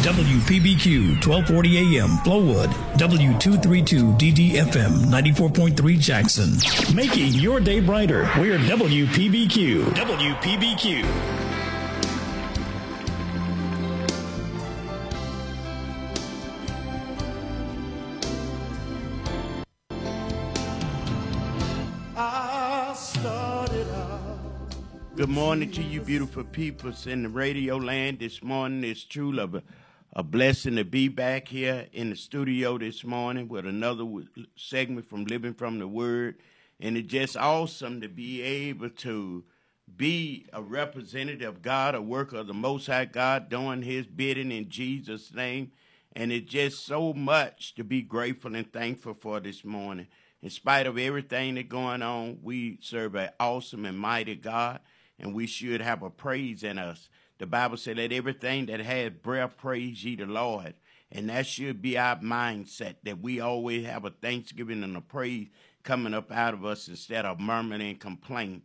WPBQ 1240 AM Flowood, W232 DDFM 94.3 Jackson. Making your day brighter. We're WPBQ. WPBQ. Good morning to you, beautiful peoples in the radio land this morning. It's True a, a blessing to be back here in the studio this morning with another segment from Living from the Word. And it's just awesome to be able to be a representative of God, a worker of the Most High God, doing His bidding in Jesus' name. And it's just so much to be grateful and thankful for this morning. In spite of everything that's going on, we serve an awesome and mighty God and we should have a praise in us. The Bible said, Let everything that has breath praise ye the Lord. And that should be our mindset that we always have a thanksgiving and a praise coming up out of us instead of murmuring and complaining.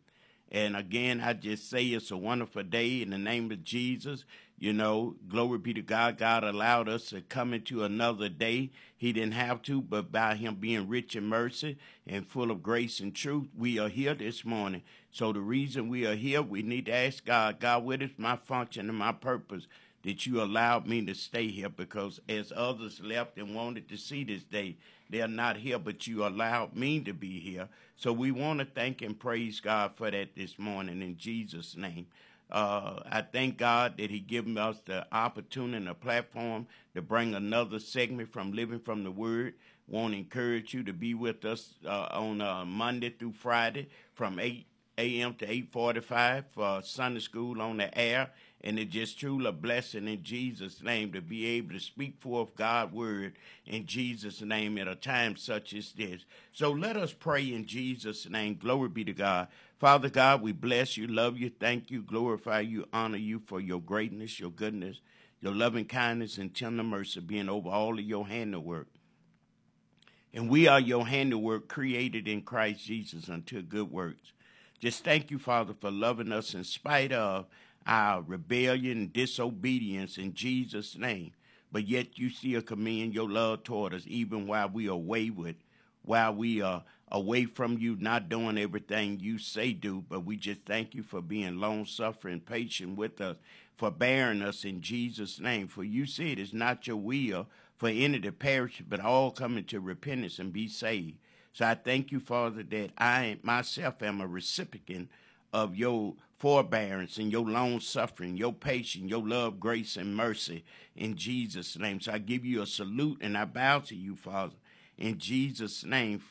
And again, I just say it's a wonderful day in the name of Jesus. You know, glory be to God. God allowed us to come into another day. He didn't have to, but by Him being rich in mercy and full of grace and truth, we are here this morning. So the reason we are here, we need to ask God, God, what is my function and my purpose that you allowed me to stay here? Because as others left and wanted to see this day, they're not here, but you allowed me to be here. So we want to thank and praise God for that this morning in Jesus' name. Uh, I thank God that He given us the opportunity and the platform to bring another segment from Living from the Word. Want to encourage you to be with us uh, on uh, Monday through Friday from 8 a.m. to 8:45 for Sunday school on the air, and it's just truly a blessing in Jesus' name to be able to speak forth God's word in Jesus' name at a time such as this. So let us pray in Jesus' name. Glory be to God. Father God, we bless you, love you, thank you, glorify you, honor you for your greatness, your goodness, your loving kindness, and tender mercy being over all of your handiwork. And we are your handiwork created in Christ Jesus unto good works. Just thank you, Father, for loving us in spite of our rebellion disobedience in Jesus' name. But yet you still commend your love toward us, even while we are wayward, while we are away from you, not doing everything you say do. But we just thank you for being long suffering, patient with us, for bearing us in Jesus' name. For you said it's not your will for any to perish, but all come into repentance and be saved. So I thank you, Father, that I myself am a recipient of your forbearance and your long suffering, your patience, your love, grace, and mercy in Jesus' name. So I give you a salute and I bow to you, Father, in Jesus' name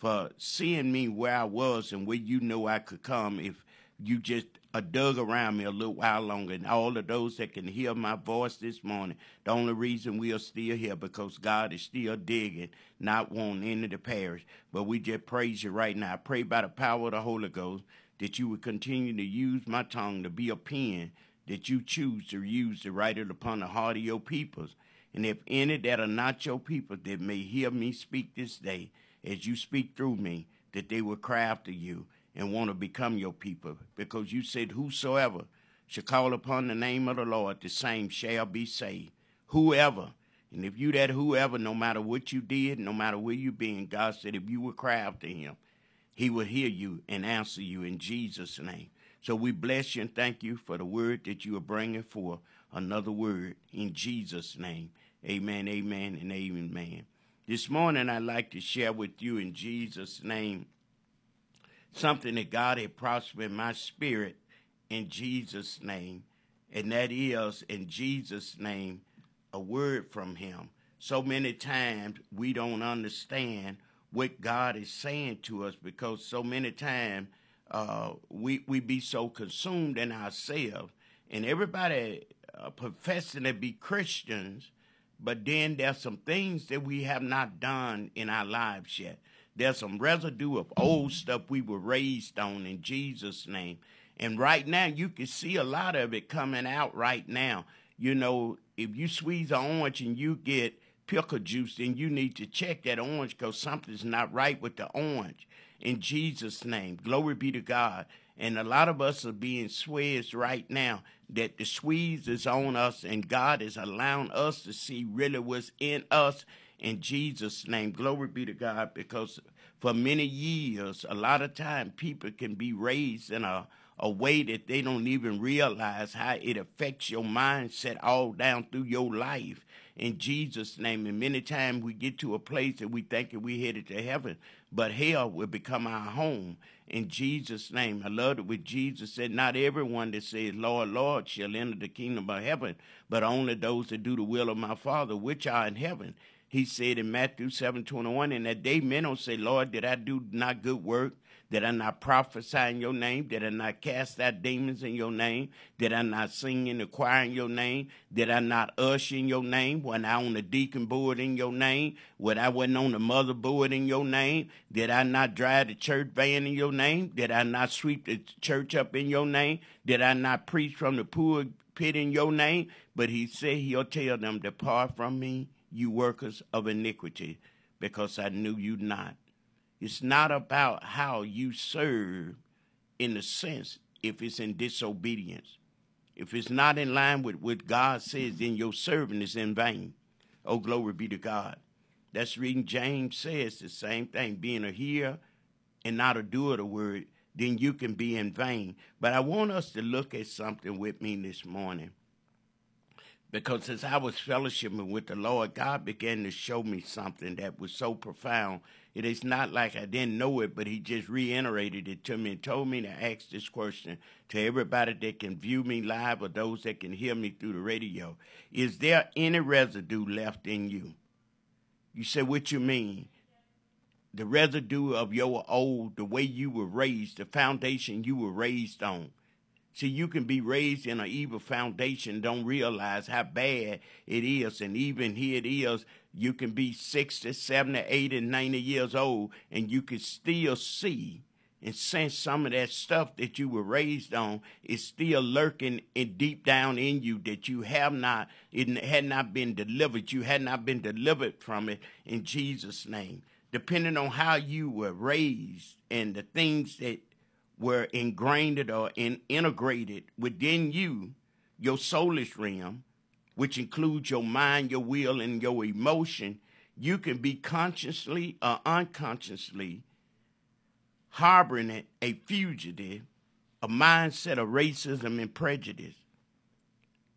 for seeing me where I was and where you know I could come if you just uh, dug around me a little while longer. And all of those that can hear my voice this morning, the only reason we are still here because God is still digging, not wanting any to perish. But we just praise you right now. I pray by the power of the Holy Ghost that you would continue to use my tongue to be a pen that you choose to use to write it upon the heart of your peoples. And if any that are not your people that may hear me speak this day, as you speak through me, that they will cry after you and want to become your people, because you said, Whosoever shall call upon the name of the Lord, the same shall be saved. Whoever. And if you that whoever, no matter what you did, no matter where you been, God said, if you would cry after him, he will hear you and answer you in Jesus' name. So we bless you and thank you for the word that you are bringing for another word in Jesus' name. Amen, amen, and amen. This morning, I'd like to share with you in Jesus' name something that God had prospered in my spirit in Jesus' name, and that is in Jesus' name a word from Him. So many times we don't understand what God is saying to us because so many times uh, we we be so consumed in ourselves, and everybody uh, professing to be Christians, but then there's some things that we have not done in our lives yet. There's some residue of old stuff we were raised on in Jesus' name. And right now, you can see a lot of it coming out right now. You know, if you squeeze an orange and you get pickle juice, then you need to check that orange because something's not right with the orange. In Jesus' name, glory be to God. And a lot of us are being swayed right now that the squeeze is on us and God is allowing us to see really what's in us in Jesus' name. Glory be to God because for many years, a lot of time people can be raised in a, a way that they don't even realize how it affects your mindset all down through your life in Jesus' name. And many times we get to a place that we think that we headed to heaven, but hell will become our home in Jesus' name. I love it with Jesus said, Not everyone that says, Lord, Lord, shall enter the kingdom of heaven, but only those that do the will of my Father, which are in heaven. He said in Matthew seven twenty one, in that day men will say, Lord, did I do not good work? Did I not prophesy in your name? Did I not cast out demons in your name? Did I not sing in the choir in your name? Did I not usher in your name? When I on the deacon board in your name? When I wasn't on the mother board in your name? Did I not drive the church van in your name? Did I not sweep the church up in your name? Did I not preach from the pulpit in your name? But he said he'll tell them, Depart from me, you workers of iniquity, because I knew you not. It's not about how you serve in the sense if it's in disobedience. If it's not in line with what God says, then your serving is in vain. Oh, glory be to God. That's reading James says the same thing. Being a hearer and not a doer of the word, then you can be in vain. But I want us to look at something with me this morning. Because as I was fellowshipping with the Lord, God began to show me something that was so profound it is not like I didn't know it, but he just reiterated it to me and told me to ask this question to everybody that can view me live or those that can hear me through the radio. Is there any residue left in you? You say, what you mean? The residue of your old, the way you were raised, the foundation you were raised on. See, you can be raised in an evil foundation, don't realize how bad it is. And even here it is, you can be 60, 70, 80, 90 years old, and you can still see and sense some of that stuff that you were raised on is still lurking in deep down in you that you have not, it had not been delivered. You had not been delivered from it in Jesus' name. Depending on how you were raised and the things that were ingrained or in, integrated within you, your soulish realm, which includes your mind, your will, and your emotion, you can be consciously or unconsciously harboring a fugitive, a mindset of racism and prejudice.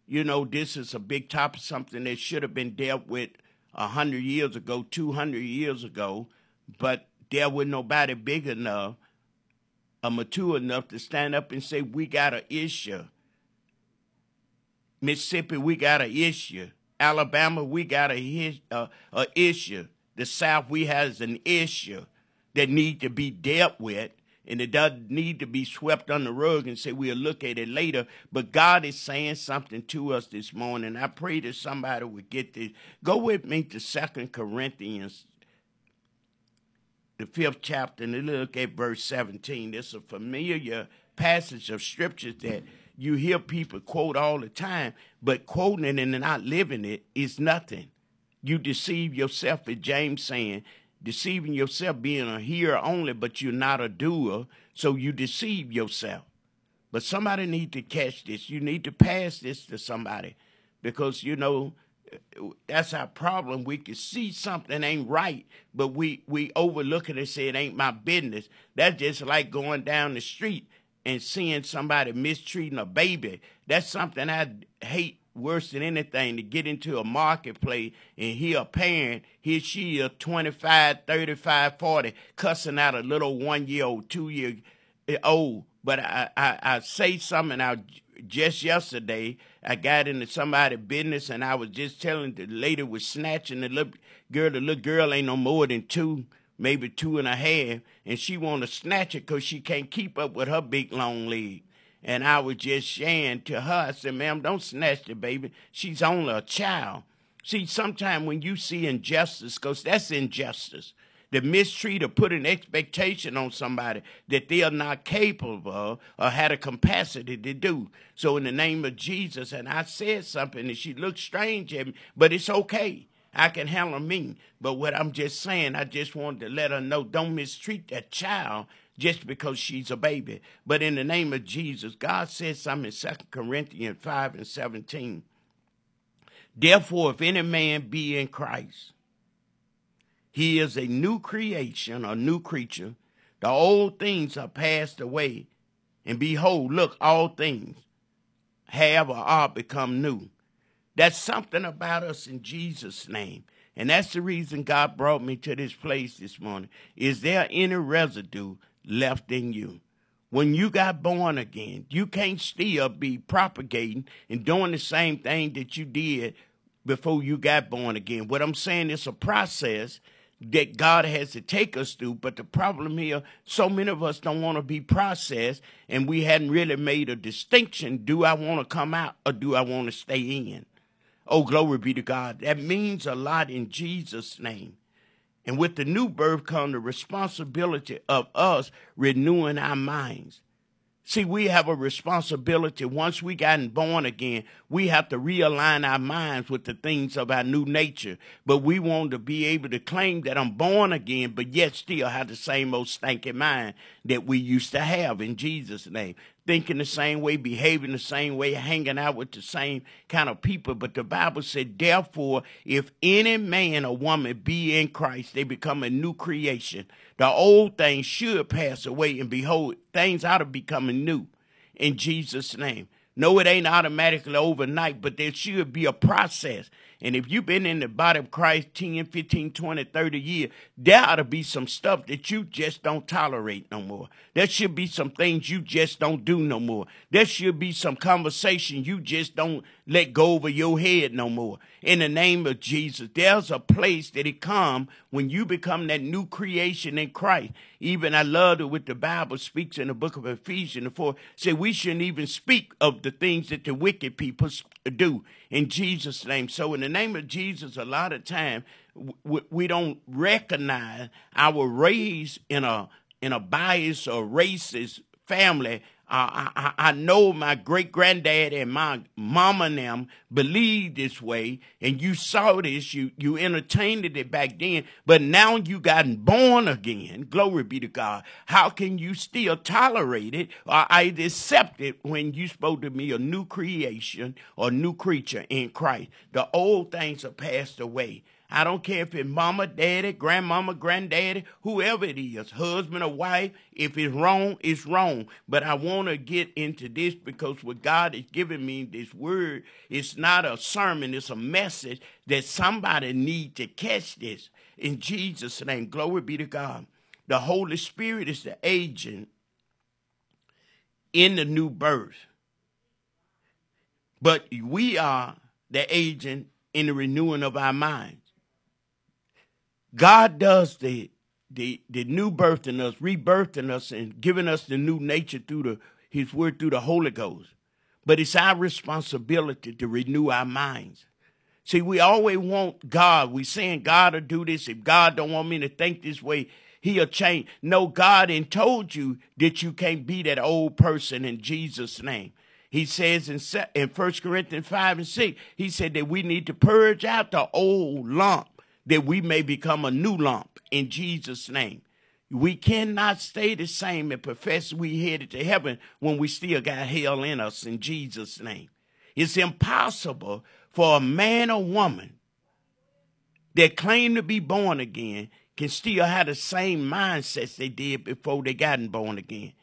You know, this is a big topic, something that should have been dealt with a hundred years ago, two hundred years ago, but there was nobody big enough or mature enough to stand up and say, we got an issue. Mississippi, we got an issue. Alabama, we got a, a, issue. The South, we has an issue that need to be dealt with, and it doesn't need to be swept on the rug and say we'll look at it later. But God is saying something to us this morning. I pray that somebody would get this. Go with me to Second Corinthians the fifth chapter and look at verse 17. It's a familiar passage of scriptures that you hear people quote all the time, but quoting it and not living it is nothing. You deceive yourself, as James saying, deceiving yourself being a hearer only, but you're not a doer, so you deceive yourself. But somebody need to catch this. You need to pass this to somebody because you know that's our problem. We can see something ain't right, but we we overlook it and say it ain't my business. That's just like going down the street and seeing somebody mistreating a baby. That's something I hate worse than anything to get into a marketplace and hear a parent, here she is 25, 35, 40, cussing out a little one year old, two year old. But I, I, I say something out just yesterday, I got into somebody's business and I was just telling the lady was snatching the little girl. The little girl ain't no more than two, maybe two and a half, and she want to snatch it because she can't keep up with her big long leg. And I was just saying to her, I said, ma'am, don't snatch the baby. She's only a child. See, sometimes when you see injustice, because that's injustice, to mistreat or put an expectation on somebody that they are not capable of or had a capacity to do. So in the name of Jesus, and I said something and she looked strange at me, but it's okay. I can handle me. But what I'm just saying, I just wanted to let her know don't mistreat that child just because she's a baby. But in the name of Jesus, God says something in 2 Corinthians 5 and 17. Therefore, if any man be in Christ, he is a new creation, a new creature. The old things are passed away, and behold, look, all things have or are become new. That's something about us in Jesus' name. And that's the reason God brought me to this place this morning. Is there any residue left in you? When you got born again, you can't still be propagating and doing the same thing that you did before you got born again. What I'm saying is a process that God has to take us through. But the problem here, so many of us don't want to be processed, and we hadn't really made a distinction. Do I want to come out or do I want to stay in? Oh, glory be to God. That means a lot in Jesus' name. And with the new birth comes the responsibility of us renewing our minds. See, we have a responsibility. Once we gotten born again, we have to realign our minds with the things of our new nature. But we want to be able to claim that I'm born again, but yet still have the same old stinking mind that we used to have in Jesus' name thinking the same way, behaving the same way, hanging out with the same kind of people. But the Bible said, therefore, if any man or woman be in Christ, they become a new creation. The old things should pass away, and behold, things ought to become new in Jesus' name. No, it ain't automatically overnight, but there should be a process. And if you've been in the body of Christ 10, 15, 20, 30 years, there ought to be some stuff that you just don't tolerate no more. There should be some things you just don't do no more. There should be some conversation you just don't let go over your head no more. In the name of Jesus, there's a place that it come when you become that new creation in Christ. Even I love it what the Bible speaks in the book of Ephesians 4. Say we shouldn't even speak of the things that the wicked people do in Jesus' name. So, in the name of Jesus, a lot of time we don't recognize our race in a in a biased or racist family uh, I, I know my great granddad and my mama and them believed this way, and you saw this, you you entertained it back then, but now you gotten born again. Glory be to God. How can you still tolerate it or I accept it when you spoke to me a new creation or new creature in Christ? The old things are passed away. I don't care if it's mama, daddy, grandmama, granddaddy, whoever it is, husband or wife. If it's wrong, it's wrong. But I want to get into this because what God is giving me, this word, it's not a sermon, it's a message that somebody need to catch this. In Jesus' name, glory be to God. The Holy Spirit is the agent in the new birth. But we are the agent in the renewing of our minds. God does the the the new birth in us, rebirthing us, and giving us the new nature through the His Word through the Holy Ghost. But it's our responsibility to renew our minds. See, we always want God. We saying God will do this. If God don't want me to think this way, He'll change. No, God and told you that you can't be that old person in Jesus' name. He says in, in 1 Corinthians 5 and 6, he said that we need to purge out the old lump that we may become a new lump in Jesus' name. We cannot stay the same and profess we headed to heaven when we still got hell in us in Jesus' name. It's impossible for a man or woman that claim to be born again can still have the same mindsets they did before they gotten born again.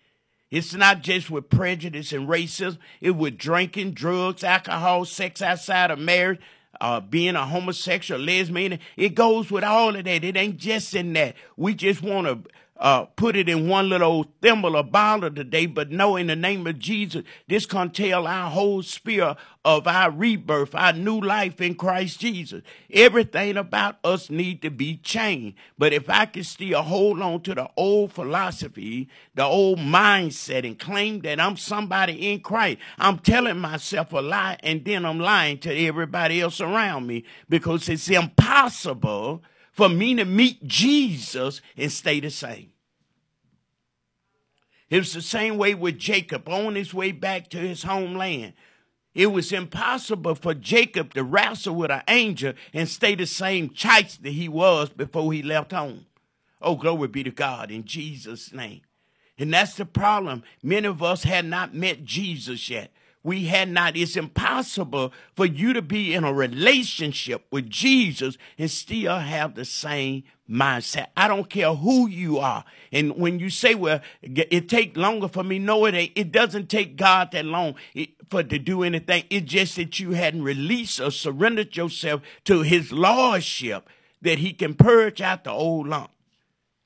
It's not just with prejudice and racism, it with drinking, drugs, alcohol, sex outside of marriage, uh, being a homosexual, lesbian. It goes with all of that. It ain't just in that. We just want to uh, put it in one little thimble or bottle today, but no, in the name of Jesus, this can tell our whole sphere of our rebirth, our new life in Christ Jesus. Everything about us need to be changed. But if I can still hold on to the old philosophy, the old mindset, and claim that I'm somebody in Christ, I'm telling myself a lie, and then I'm lying to everybody else around me because it's impossible for me to meet Jesus and stay the same. It was the same way with Jacob on his way back to his homeland. It was impossible for Jacob to wrestle with an angel and stay the same that he was before he left home. Oh, glory be to God in Jesus' name. And that's the problem. Many of us had not met Jesus yet. We had not. It's impossible for you to be in a relationship with Jesus and still have the same mindset. I don't care who you are. And when you say, well, it take longer for me, no, it ain't. It doesn't take God that long for to do anything. It's just that you hadn't released or surrendered yourself to his lordship that he can purge out the old lump,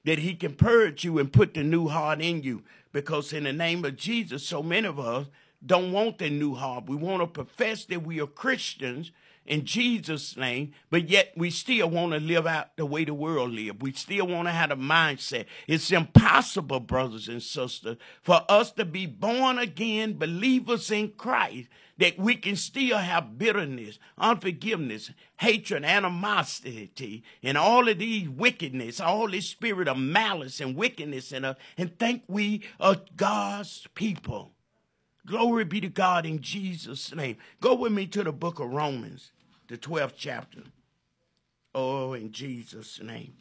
that he can purge you and put the new heart in you. Because in the name of Jesus, so many of us don't want the new heart. We want to profess that we are Christians, in Jesus' name, but yet we still want to live out the way the world live. We still want to have a mindset. It's impossible, brothers and sisters, for us to be born again believers in Christ that we can still have bitterness, unforgiveness, hatred, animosity, and all of these wickedness, all this spirit of malice and wickedness in us, and think we are God's people. Glory be to God in Jesus' name. Go with me to the book of Romans the 12th chapter. Oh, in Jesus' name.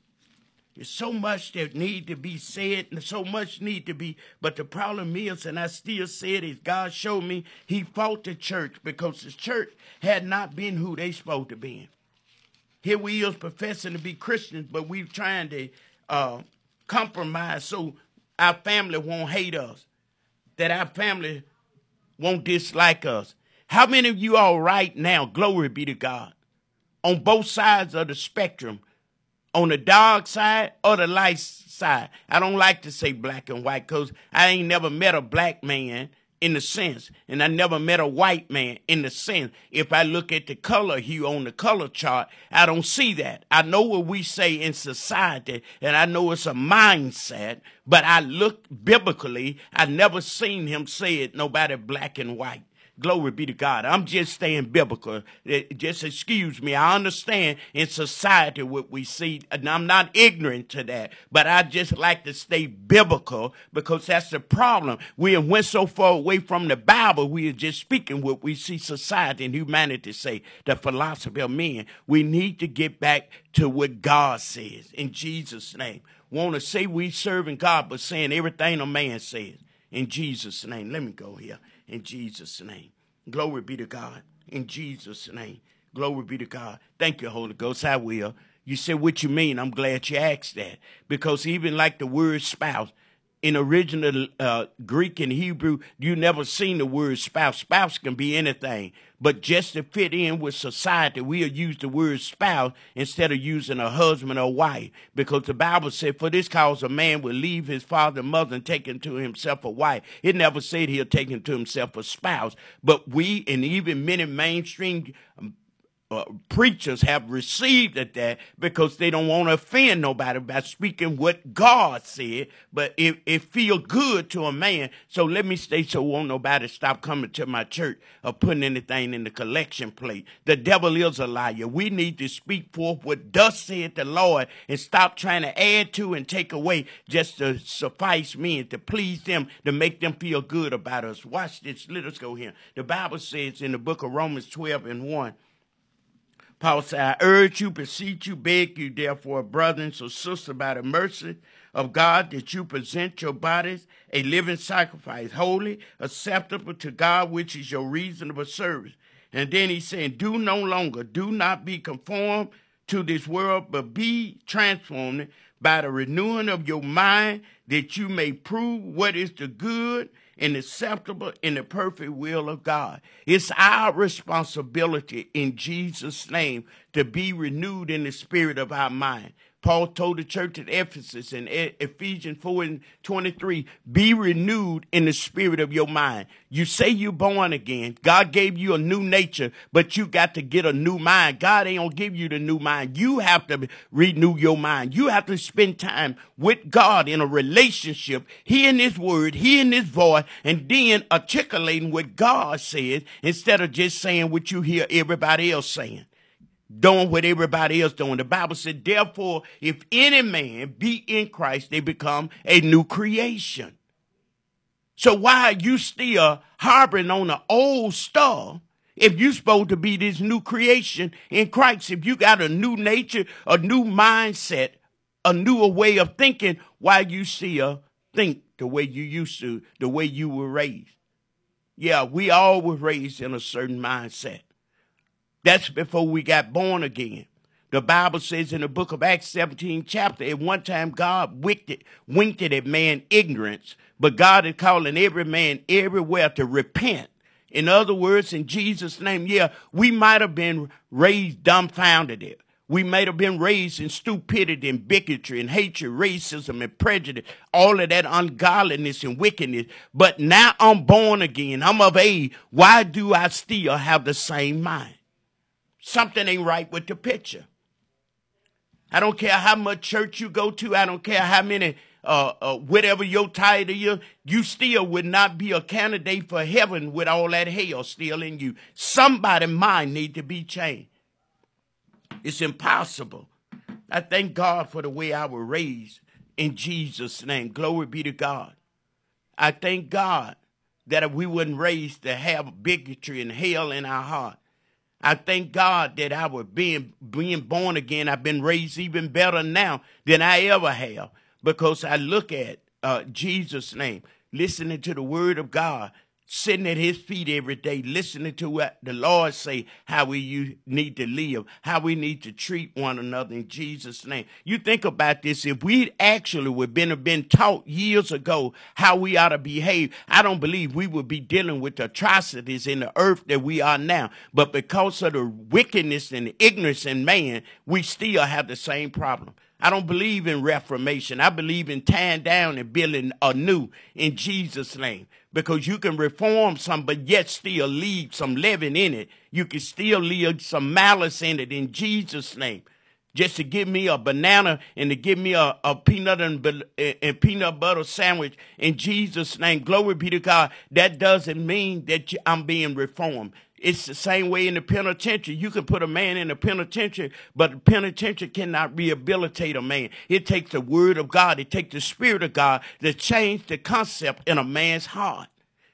There's so much that need to be said and so much need to be, but the problem is, and I still said it, is God showed me he fought the church because the church had not been who they supposed to be. Here we is professing to be Christians, but we trying to uh, compromise so our family won't hate us, that our family won't dislike us, how many of you all right now, glory be to God, on both sides of the spectrum, on the dark side or the light side? I don't like to say black and white because I ain't never met a black man in the sense, and I never met a white man in the sense. If I look at the color hue on the color chart, I don't see that. I know what we say in society, and I know it's a mindset, but I look biblically, I never seen him say it, nobody black and white. Glory be to God. I'm just staying biblical. Eh, just excuse me. I understand in society what we see, and I'm not ignorant to that, but I just like to stay biblical because that's the problem. We have went so far away from the Bible, we are just speaking what we see society and humanity say, the philosophy of men. We need to get back to what God says in Jesus' name. Want to say we serving God, but saying everything a man says in Jesus' name. Let me go here in Jesus' name. Glory be to God in Jesus' name. Glory be to God. Thank you, Holy Ghost. I will. You said what you mean. I'm glad you asked that. Because even like the word spouse, in original uh, Greek and Hebrew, you never seen the word spouse. Spouse can be anything. But just to fit in with society, we'll use the word spouse instead of using a husband or wife. Because the Bible said, for this cause a man will leave his father and mother and take unto himself a wife. It never said he'll take unto himself a spouse. But we, and even many mainstream uh, preachers have received at that because they don't want to offend nobody by speaking what God said, but it, it feel good to a man. So let me stay so won't nobody stop coming to my church or putting anything in the collection plate. The devil is a liar. We need to speak forth what thus said the Lord and stop trying to add to and take away just to suffice men, to please them, to make them feel good about us. Watch this. Let us go here. The Bible says in the book of Romans 12 and 1, Paul said, I urge you, beseech you, beg you, therefore, brothers or sisters, by the mercy of God, that you present your bodies a living sacrifice, holy, acceptable to God, which is your reasonable service. And then he's saying, Do no longer, do not be conformed to this world, but be transformed by the renewing of your mind, that you may prove what is the good and acceptable in the perfect will of God. It's our responsibility in Jesus' name to be renewed in the spirit of our mind. Paul told the church at Ephesus in Ephesians 4 and 23, be renewed in the spirit of your mind. You say you're born again. God gave you a new nature, but you got to get a new mind. God ain't gonna give you the new mind. You have to renew your mind. You have to spend time with God in a relationship, hearing his word, hearing his voice, and then articulating what God says instead of just saying what you hear everybody else saying doing what everybody else doing. The Bible said, therefore, if any man be in Christ, they become a new creation. So why are you still harboring on the old stuff if you're supposed to be this new creation in Christ? If you got a new nature, a new mindset, a newer way of thinking, why you still think the way you used to, the way you were raised. Yeah, we all were raised in a certain mindset. That's before we got born again. The Bible says in the book of Acts 17 chapter, at one time God winked, it, winked at man ignorance, but God is calling every man everywhere to repent. In other words, in Jesus' name, yeah, we might have been raised dumbfounded. We might have been raised in stupidity and bigotry and hatred, racism and prejudice, all of that ungodliness and wickedness. But now I'm born again. I'm of age. Why do I still have the same mind? Something ain't right with the picture. I don't care how much church you go to. I don't care how many, uh, uh, whatever your title is. You still would not be a candidate for heaven with all that hell still in you. Somebody's mind need to be changed. It's impossible. I thank God for the way I was raised in Jesus' name. Glory be to God. I thank God that we weren't raised to have bigotry and hell in our heart. I thank God that I was being being born again. I've been raised even better now than I ever have because I look at uh, Jesus' name, listening to the Word of God, sitting at his feet every day, listening to what the Lord say, how we need to live, how we need to treat one another in Jesus' name. You think about this, if we actually would been been taught years ago how we ought to behave, I don't believe we would be dealing with the atrocities in the earth that we are now. But because of the wickedness and ignorance in man, we still have the same problem. I don't believe in reformation. I believe in tearing down and building anew in Jesus' name because you can reform some, but yet still leave some leaven in it. You can still leave some malice in it in Jesus' name. Just to give me a banana and to give me a, a peanut and, and peanut butter sandwich in Jesus' name. Glory be to God. That doesn't mean that I'm being reformed. It's the same way in the penitentiary. You can put a man in the penitentiary, but the penitentiary cannot rehabilitate a man. It takes the word of God, it takes the spirit of God to change the concept in a man's heart.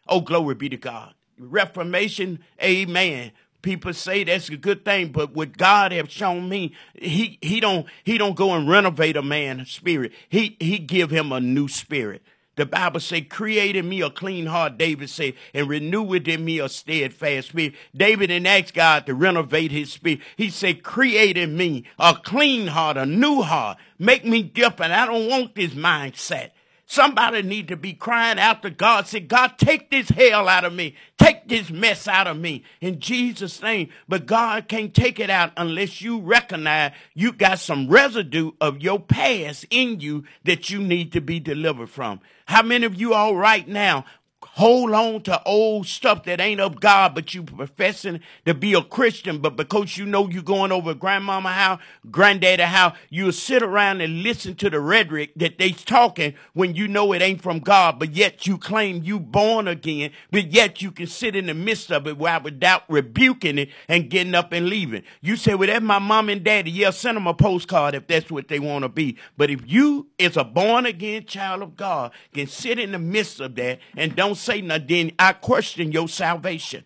Oh, glory be to God. Reformation, amen. People say that's a good thing, but what God have shown me, he he don't he don't go and renovate a man's spirit. He he give him a new spirit. The Bible say, create in me a clean heart, David said, and renew within me a steadfast spirit. David didn't ask God to renovate his spirit. He said, create in me a clean heart, a new heart. Make me different. I don't want this mindset. Somebody need to be crying out to God, say, God, take this hell out of me. Take this mess out of me in Jesus' name. But God can't take it out unless you recognize you got some residue of your past in you that you need to be delivered from. How many of you all right now hold on to old stuff that ain't of God, but you professing to be a Christian, but because you know you're going over grandmama house, granddaddy house, you'll sit around and listen to the rhetoric that they's talking when you know it ain't from God, but yet you claim you born again, but yet you can sit in the midst of it without rebuking it and getting up and leaving. You say, well, that's my mom and daddy. Yeah, send them a postcard if that's what they want to be. But if you, as a born again child of God, can sit in the midst of that and don't say nothing, then I question your salvation.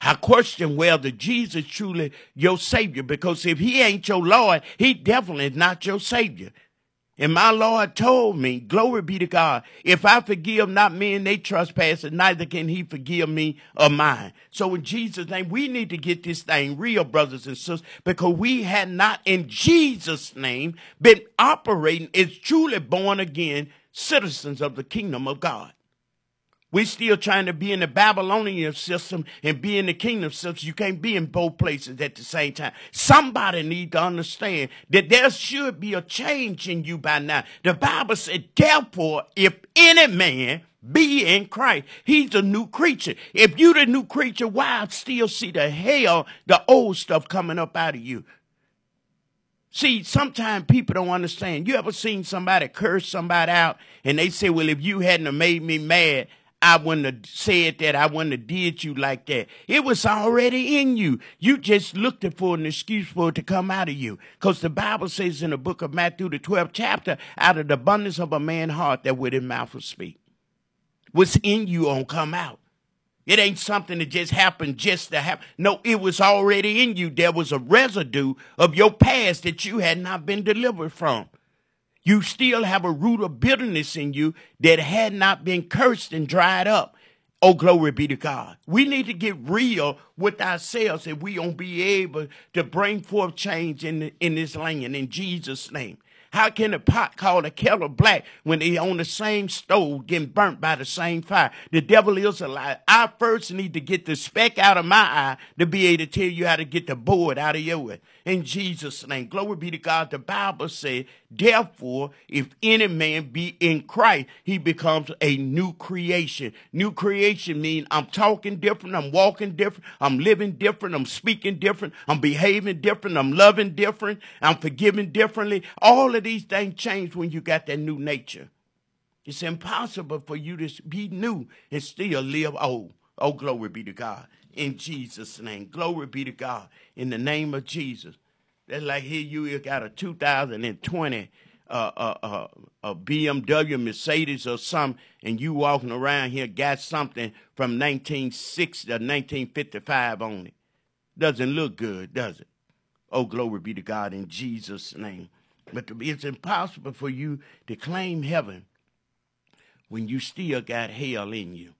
I question whether Jesus truly your Savior, because if He ain't your Lord, He definitely is not your Savior. And my Lord told me, glory be to God, if I forgive not men they trespasses, neither can he forgive me of mine. So in Jesus' name, we need to get this thing real, brothers and sisters, because we had not in Jesus' name been operating as truly born again citizens of the kingdom of God. We're still trying to be in the Babylonian system and be in the kingdom system. You can't be in both places at the same time. Somebody need to understand that there should be a change in you by now. The Bible said, therefore, if any man be in Christ, he's a new creature. If you the new creature, why still see the hell, the old stuff coming up out of you? See, sometimes people don't understand. You ever seen somebody curse somebody out and they say, well, if you hadn't have made me mad, I wouldn't have said that. I wouldn't have did you like that. It was already in you. You just looked for an excuse for it to come out of you. Because the Bible says in the book of Matthew, the 12th chapter, out of the abundance of a man's heart, that with his mouth will speak. What's in you won't come out. It ain't something that just happened just to happen. No, it was already in you. There was a residue of your past that you had not been delivered from. You still have a root of bitterness in you that had not been cursed and dried up. Oh, glory be to God. We need to get real with ourselves if we don't be able to bring forth change in, in this land in Jesus' name. How can a pot call a kettle black when they on the same stove getting burnt by the same fire? The devil is a lie. I first need to get the speck out of my eye to be able to tell you how to get the board out of your eye. In Jesus' name. Glory be to God. The Bible says, therefore, if any man be in Christ, he becomes a new creation. New creation means I'm talking different, I'm walking different, I'm living different, I'm speaking different, I'm behaving different, I'm loving different, I'm forgiving differently. All of these things change when you got that new nature. It's impossible for you to be new and still live old. Oh, glory be to God. In Jesus' name. Glory be to God. In the name of Jesus. That's like here you got a 2020 uh, uh, uh, a BMW, Mercedes, or something, and you walking around here got something from 1960 or 1955 on it. Doesn't look good, does it? Oh, glory be to God in Jesus' name. But it's impossible for you to claim heaven when you still got hell in you.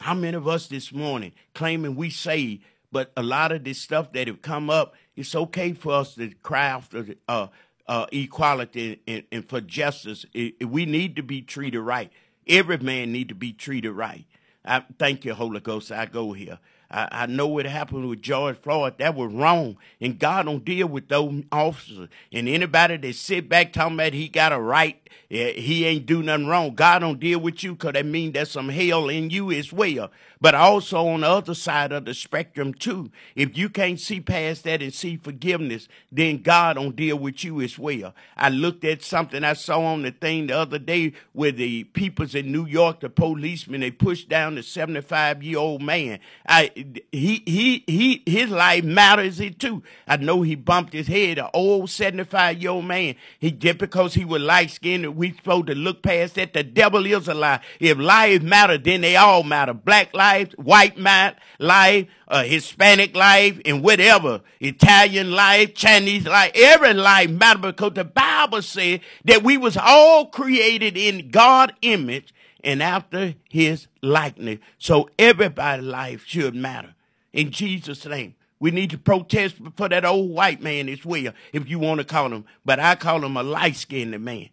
How many of us this morning claiming we saved, but a lot of this stuff that have come up, it's okay for us to cry after uh, uh, equality and, and, for justice. It, we need to be treated right. Every man need to be treated right. I thank you, Holy Ghost. I go here. I, I know what happened with George Floyd. That was wrong. And God don't deal with those officers. And anybody that sit back talking about he got a right, he ain't do nothing wrong. God don't deal with you because that means there's some hell in you as well. But also on the other side of the spectrum too. If you can't see past that and see forgiveness, then God don't deal with you as well. I looked at something I saw on the thing the other day where the peoples in New York, the policemen, they pushed down the 75 year old man. I he he he his life matters it too. I know he bumped his head, an old 75 year old man. He just because he was light skinned, we supposed to look past that. The devil is a lie. If lives matter, then they all matter. Black life, white life, uh, Hispanic life, and whatever. Italian life, Chinese life, every life matter because the Bible said that we was all created in God image and after his likeness. So everybody's life should matter. In Jesus' name. We need to protest for that old white man as well, if you want to call him. But I call him a light skinned man.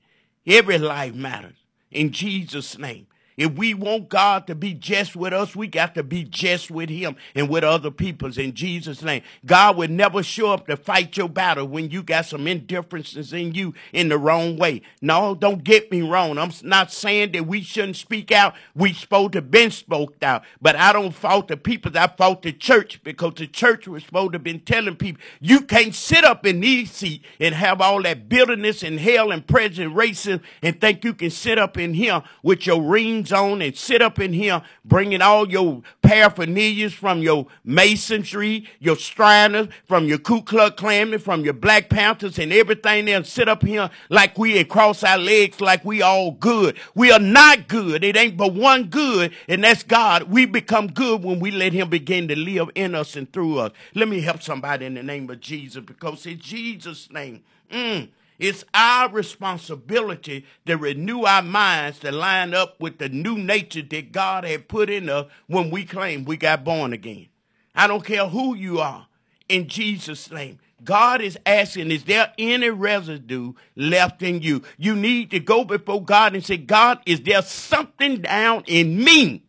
Every life matters. In Jesus' name. If we want God to be just with us, we got to be just with Him and with other peoples in Jesus' name. God would never show up to fight your battle when you got some indifferences in you in the wrong way. No, don't get me wrong. I'm not saying that we shouldn't speak out. We supposed to been spoke out. But I don't fault the people. I fault the church because the church was supposed to been telling people you can't sit up in these seats and have all that bitterness and hell and prejudice and racism and think you can sit up in here with your rings on and sit up in here bringing all your paraphernalia from your Masonry, your Shriners, from your Ku Klux Klan, from your Black Panthers and everything there and sit up here like we and cross our legs like we all good. We are not good. It ain't but one good and that's God. We become good when we let him begin to live in us and through us. Let me help somebody in the name of Jesus because in Jesus' name, mm, it's our responsibility to renew our minds to line up with the new nature that God had put in us when we claim we got born again. I don't care who you are, in Jesus' name. God is asking, is there any residue left in you? You need to go before God and say, God, is there something down in me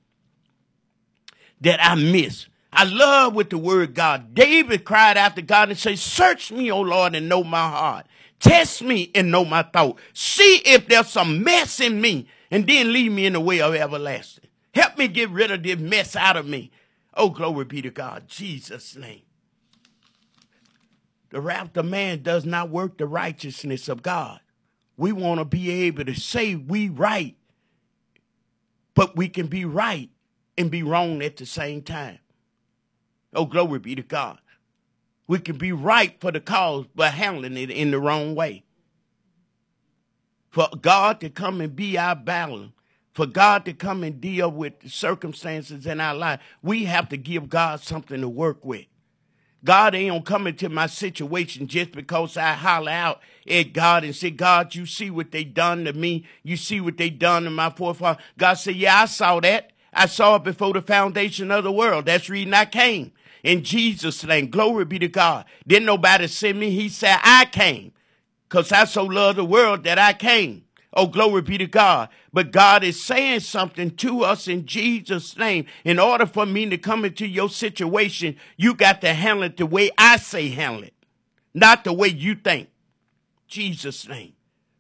that I miss? I love with the word God. David cried out to God and said, Search me, O Lord, and know my heart. Test me and know my thought. See if there's some mess in me and then leave me in the way of everlasting. Help me get rid of this mess out of me. Oh, glory be to God. Jesus' name. The wrath of man does not work the righteousness of God. We want to be able to say we right, but we can be right and be wrong at the same time. Oh, glory be to God. We can be right for the cause, but handling it in the wrong way. For God to come and be our battle, for God to come and deal with the circumstances in our life, we have to give God something to work with. God ain't coming to my situation just because I holler out at God and say, God, you see what they done to me. You see what they done to my forefather. God said, yeah, I saw that. I saw it before the foundation of the world. That's reason I came. In Jesus' name, glory be to God. Didn't nobody send me. He said, I came. Because I so love the world that I came. Oh, glory be to God. But God is saying something to us in Jesus' name. In order for me to come into your situation, you got to handle it the way I say handle it, not the way you think. Jesus' name.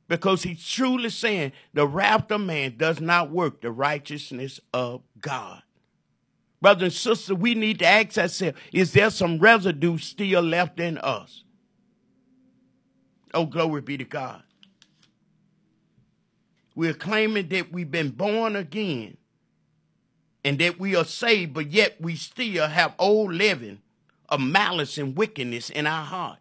Because he's truly saying the wrath of man does not work the righteousness of God. Brothers and sisters, we need to ask ourselves is there some residue still left in us? Oh, glory be to God. We're claiming that we've been born again and that we are saved, but yet we still have old living of malice and wickedness in our hearts.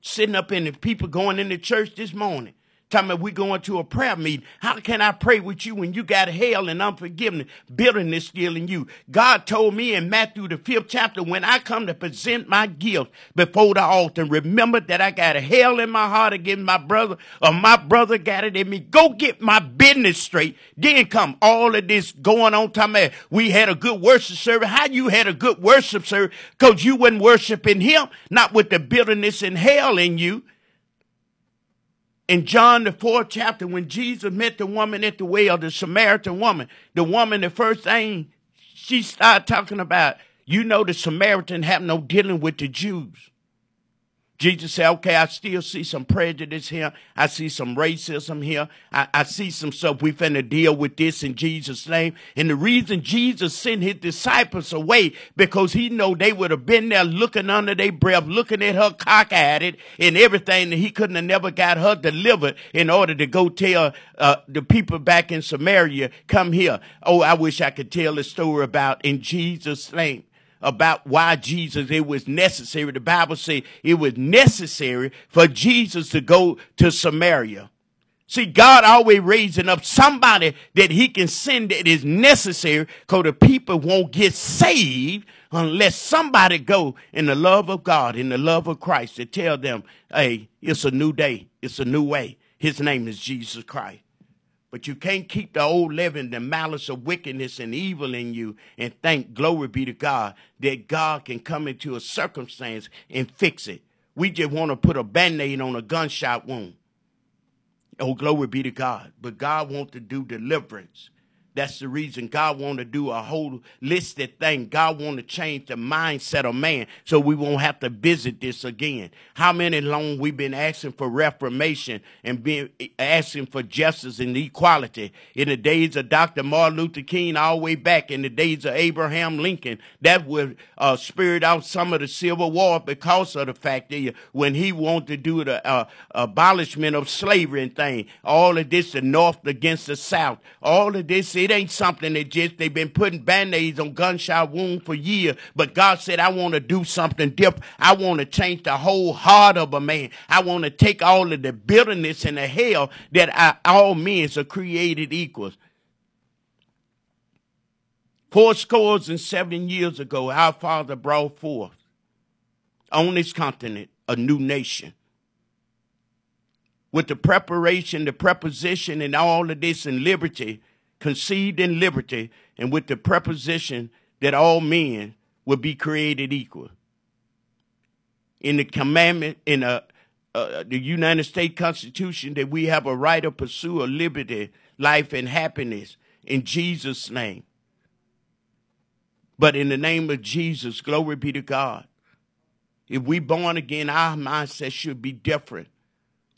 Sitting up in the people going into church this morning Talking about we going to a prayer meeting. How can I pray with you when you got hell and unforgiveness, bitterness still in you? God told me in Matthew the fifth chapter, when I come to present my gift before the altar, remember that I got hell in my heart against my brother, or my brother got it in me. Go get my business straight. Then come all of this going on. Talking about we had a good worship service. How you had a good worship service? Because you wasn't worshiping him, not with the bitterness and hell in you in John the fourth chapter, when Jesus met the woman at the well, the Samaritan woman, the woman, the first thing she started talking about, you know, the Samaritan have no dealing with the Jews. Jesus said, okay, I still see some prejudice here. I see some racism here. I, I, see some stuff. We finna deal with this in Jesus' name. And the reason Jesus sent his disciples away, because he know they would have been there looking under their breath, looking at her cock at it and everything that he couldn't have never got her delivered in order to go tell uh, the people back in Samaria, come here. Oh, I wish I could tell a story about in Jesus' name about why Jesus, it was necessary. The Bible says it was necessary for Jesus to go to Samaria. See, God always raising up somebody that he can send that is necessary because the people won't get saved unless somebody go in the love of God, in the love of Christ to tell them, hey, it's a new day. It's a new way. His name is Jesus Christ. But you can't keep the old leaven, the malice of wickedness and evil in you, and thank glory be to God that God can come into a circumstance and fix it. We just want to put a band aid on a gunshot wound. Oh, glory be to God. But God wants to do deliverance. That's the reason God want to do a whole listed thing. God want to change the mindset of man so we won't have to visit this again. How many long we've been asking for reformation and being asking for justice and equality in the days of Dr. Martin Luther King all the way back in the days of Abraham Lincoln. That would uh, spirit out some of the Civil War because of the fact that when he wanted to do the uh, abolishment of slavery and thing, all of this, the North against the South, all of this it ain't something that just they've been putting band-aids on gunshot wound for years. But God said, I want to do something different. I want to change the whole heart of a man. I want to take all of the bitterness and the hell that I, all men are created equals. Four scores and seven years ago, our Father brought forth on this continent a new nation with the preparation, the preposition, and all of this and liberty conceived in liberty and with the preposition that all men will be created equal. In the commandment, in a, uh, the United States Constitution, that we have a right to pursue a liberty, life, and happiness in Jesus' name. But in the name of Jesus, glory be to God. If we born again, our mindset should be different.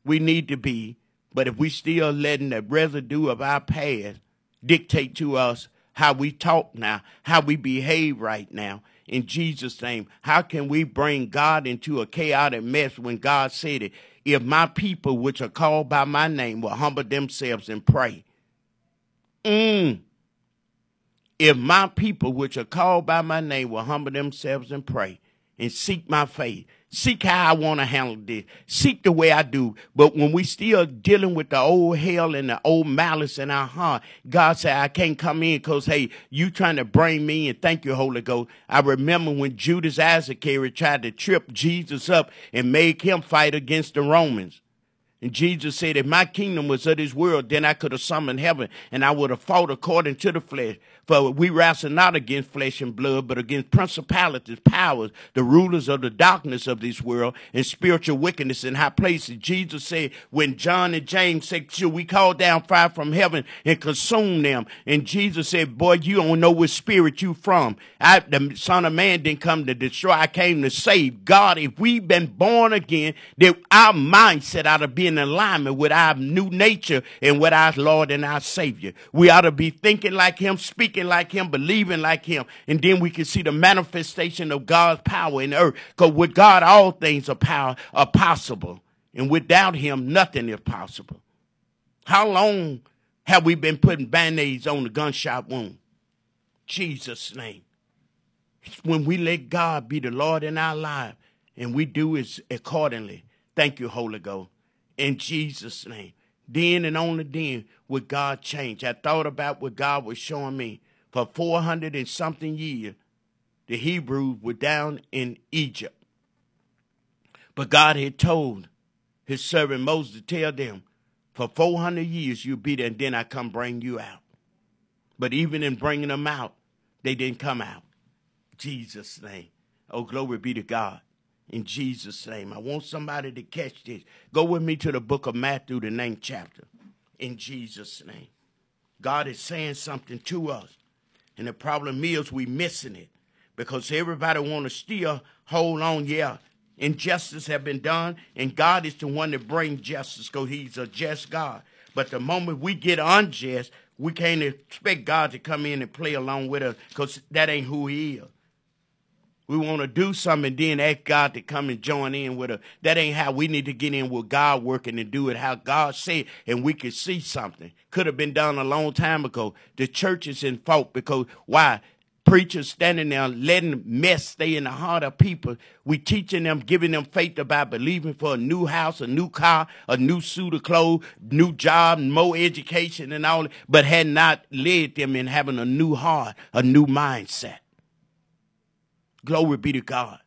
We need to be. But if we still letting the residue of our past dictate to us how we talk now, how we behave right now. In Jesus' name, how can we bring God into a chaotic mess when God said it? If my people, which are called by my name, will humble themselves and pray. Mm. If my people, which are called by my name, will humble themselves and pray and seek my faith. Seek how I want to handle this. Seek the way I do. But when we still dealing with the old hell and the old malice in our heart, God said, I can't come in because, hey, you trying to bring me and thank you, Holy Ghost. I remember when Judas Iscariot tried to trip Jesus up and make him fight against the Romans. And Jesus said, if my kingdom was of this world, then I could have summoned heaven and I would have fought according to the flesh. For we wrestle not against flesh and blood, but against principalities, powers, the rulers of the darkness of this world, and spiritual wickedness in high places. Jesus said, when John and James said, should we call down fire from heaven and consume them? And Jesus said, boy, you don't know what spirit you from. I, the son of man didn't come to destroy. I came to save. God, if we've been born again, that our mindset ought to be in alignment with our new nature and with our Lord and our Savior. We ought to be thinking like him, speaking thinking like him, believing like him, and then we can see the manifestation of God's power in earth. Because with God, all things are power are possible, and without Him, nothing is possible. How long have we been putting band-aids on the gunshot wound? Jesus' name. It's when we let God be the Lord in our life, and we do it accordingly. Thank you, Holy Ghost. In Jesus' name. Then and only then would God change. I thought about what God was showing me for 400 and something years, the Hebrews were down in Egypt. But God had told his servant Moses to tell them, for 400 years you'll be there, and then I come bring you out. But even in bringing them out, they didn't come out. Jesus' name. Oh, glory be to God. In Jesus' name. I want somebody to catch this. Go with me to the book of Matthew, the ninth chapter. In Jesus' name. God is saying something to us. And the problem is we missing it because everybody want to still hold on. Yeah, injustice have been done, and God is the one that brings justice because He's a just God. But the moment we get unjust, we can't expect God to come in and play along with us because that ain't who He is. We want to do something and then ask God to come and join in with us. That ain't how we need to get in with God working and do it how God said, and we can see something. Could have been done a long time ago. The church is in fault because why? Preachers standing there letting mess stay in the heart of people. We teaching them, giving them faith about believing for a new house, a new car, a new suit of clothes, new job, more education and all, but had not led them in having a new heart, a new mindset. Glory be to God.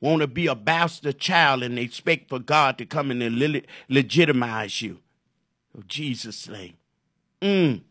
Want to be a bastard child and expect for God to come in and legitimize you. Oh, Jesus' name. Mm.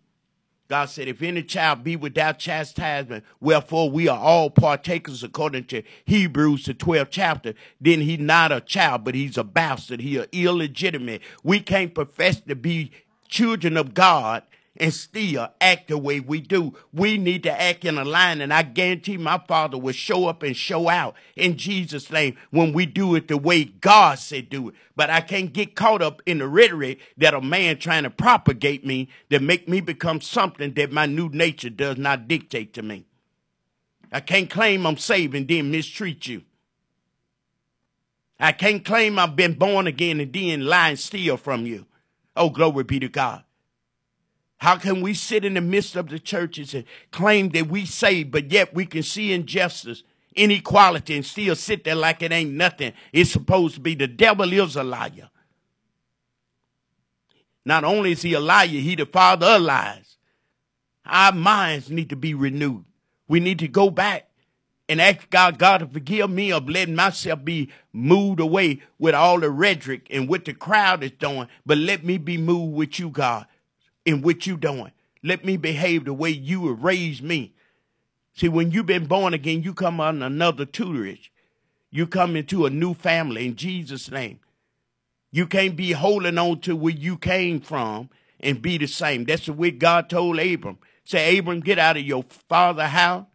God said, if any child be without chastisement, wherefore we are all partakers according to Hebrews, the 12th chapter, then he's not a child, but he's a bastard. He illegitimate. We can't profess to be children of God and still act the way we do. We need to act in a line, and I guarantee my Father will show up and show out in Jesus' name when we do it the way God said do it. But I can't get caught up in the rhetoric that a man trying to propagate me that make me become something that my new nature does not dictate to me. I can't claim I'm saved and then mistreat you. I can't claim I've been born again and then lie and steal from you. Oh, glory be to God. How can we sit in the midst of the churches and claim that we saved, but yet we can see injustice, inequality, and still sit there like it ain't nothing? It's supposed to be the devil is a liar. Not only is he a liar, he the father of lies. Our minds need to be renewed. We need to go back and ask God, God to forgive me of letting myself be moved away with all the rhetoric and what the crowd is doing, but let me be moved with you, God in what you doing. Let me behave the way you have raised me. See, when you've been born again, you come on another tutorage. You come into a new family in Jesus' name. You can't be holding on to where you came from and be the same. That's the way God told Abram. Say, Abram, get out of your father house.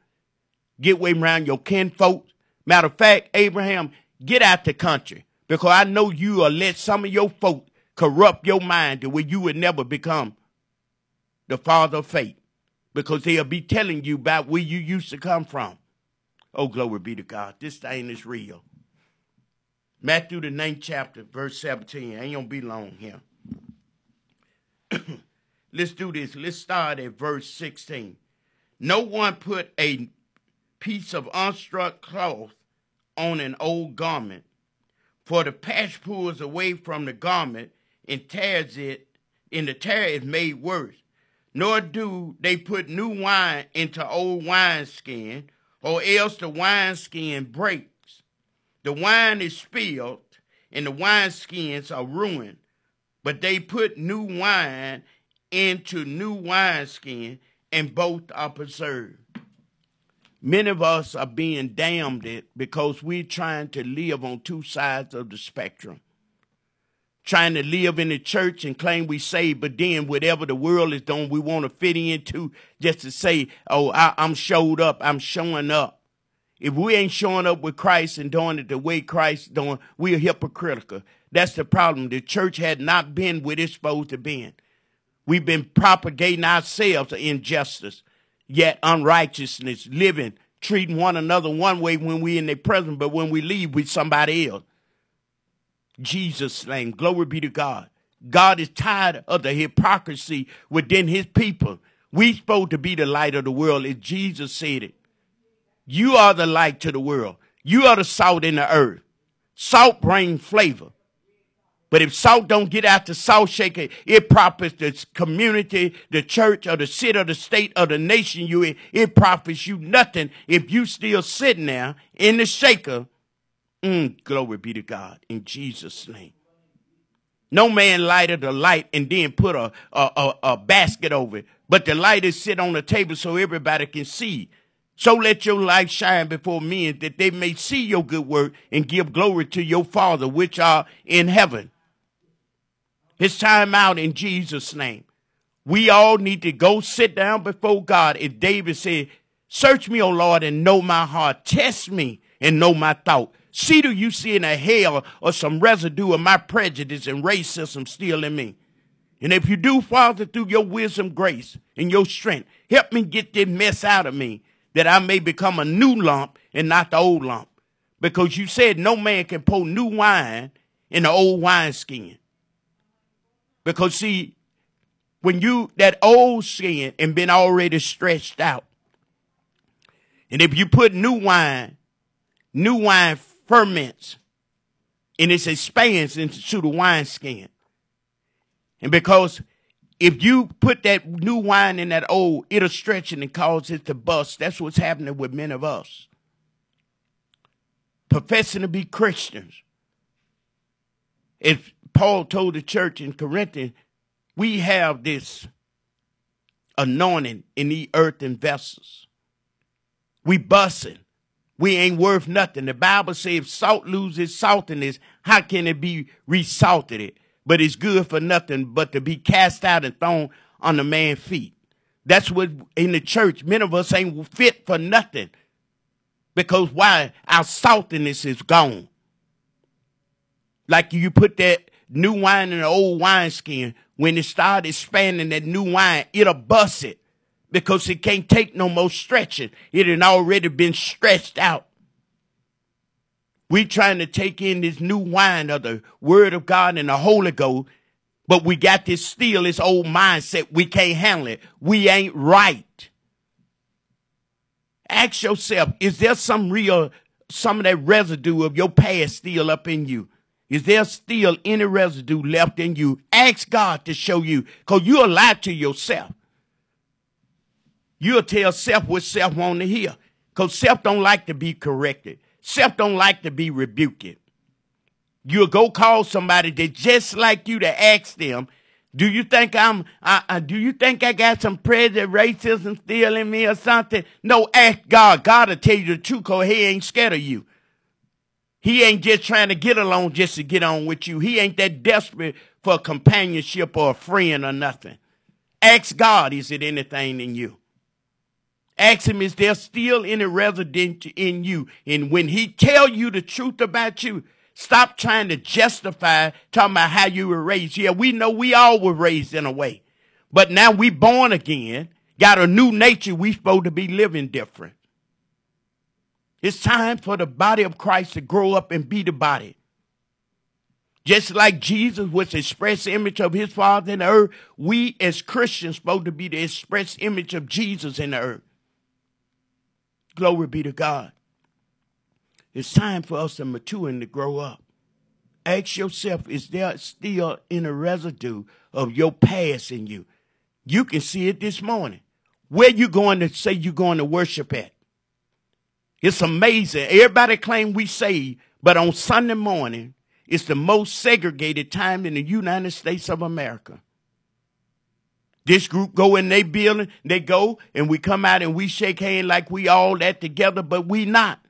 Get away around your kinfolk. Matter of fact, Abraham, get out the country because I know you will let some of your folk corrupt your mind to where you would never become the father of faith, because they'll be telling you about where you used to come from. Oh, glory be to God. This thing is real. Matthew, the ninth chapter, verse 17. I ain't going to be long here. Let's do this. Let's start at verse 16. No one put a piece of unstruck cloth on an old garment. For the patch pulls away from the garment and tears it, and the tear is made worse. Nor do they put new wine into old wineskin, or else the wineskin breaks. The wine is spilled, and the wineskins are ruined. But they put new wine into new wineskin, and both are preserved. Many of us are being damned because we're trying to live on two sides of the spectrum. Trying to live in the church and claim we saved, but then whatever the world is doing, we want to fit into just to say, oh, I, I'm showed up, I'm showing up. If we ain't showing up with Christ and doing it the way Christ doing, we're hypocritical. That's the problem. The church had not been what it's supposed to be. We've been propagating ourselves to injustice yet unrighteousness, living, treating one another one way when we in their presence, but when we leave, we somebody else. Jesus' name, glory be to God. God is tired of the hypocrisy within his people. We supposed to be the light of the world, as Jesus said it. You are the light to the world. You are the salt in the earth. Salt brings flavor. But if salt don't get out the salt shaker, it profits the community, the church, or the city, or the state, or the nation you in. It profits you nothing if you still sitting there in the shaker. Mm, glory be to God in Jesus' name. No man lighted a light and then put a, a, a, a basket over it, but the light is sit on the table so everybody can see. So let your light shine before men that they may see your good work and give glory to your Father which are in heaven. It's time out in Jesus' name. We all need to go sit down before God. If David said, Search me, O Lord, and know my heart. Test me and know my thought. See, do you see in a hell or some residue of my prejudice and racism still in me? And if you do, Father, through your wisdom, grace, and your strength, help me get this mess out of me that I may become a new lump and not the old lump. Because you said no man can pour new wine in the old wineskin. Because see, when you that old skin and been already stretched out, and if you put new wine, new wine ferments and it expands into the wine skin. And because if you put that new wine in that old, it'll stretch it and cause it to bust. That's what's happening with many of us. Professing to be Christians. If Paul told the church in Corinthians, we have this anointing in the earthen vessels. We busting. We ain't worth nothing. The Bible says if salt loses saltiness, how can it be resalted it? But it's good for nothing but to be cast out and thrown on the man's feet. That's what in the church, many of us ain't fit for nothing. Because why? Our saltiness is gone. Like you put that new wine in an old wineskin, when it started expanding that new wine, it'll bust it because it can't take no more stretching. It had already been stretched out. We trying to take in this new wine of the Word of God and the Holy Ghost, but we got this still, this old mindset. We can't handle it. We ain't right. Ask yourself, is there some real, some of that residue of your past still up in you? Is there still any residue left in you? Ask God to show you, because you'll lie to yourself. You'll tell self what self want to hear, because self don't like to be corrected. Self don't like to be rebuked. You'll go call somebody that just like you to ask them, do you think I'm, I, I, do you think I got some prejudice, racism still in me or something? No, ask God. God will tell you the truth because he ain't scared of you. He ain't just trying to get along just to get on with you. He ain't that desperate for companionship or a friend or nothing. Ask God, is it anything in you? Ask him, is there still any residence in you? And when he tell you the truth about you, stop trying to justify talking about how you were raised. Yeah, we know we all were raised in a way. But now we born again, got a new nature, we supposed to be living different. It's time for the body of Christ to grow up and be the body. Just like Jesus was the express image of his Father in the earth, we as Christians supposed to be the express image of Jesus in the earth. Glory be to God. It's time for us to mature and to grow up. Ask yourself, is there still in residue of your past in you? You can see it this morning. Where you going to say you're going to worship at? It's amazing. Everybody claim we say, but on Sunday morning, it's the most segregated time in the United States of America. This group go in their building, they go, and we come out and we shake hands like we all that together, but we not.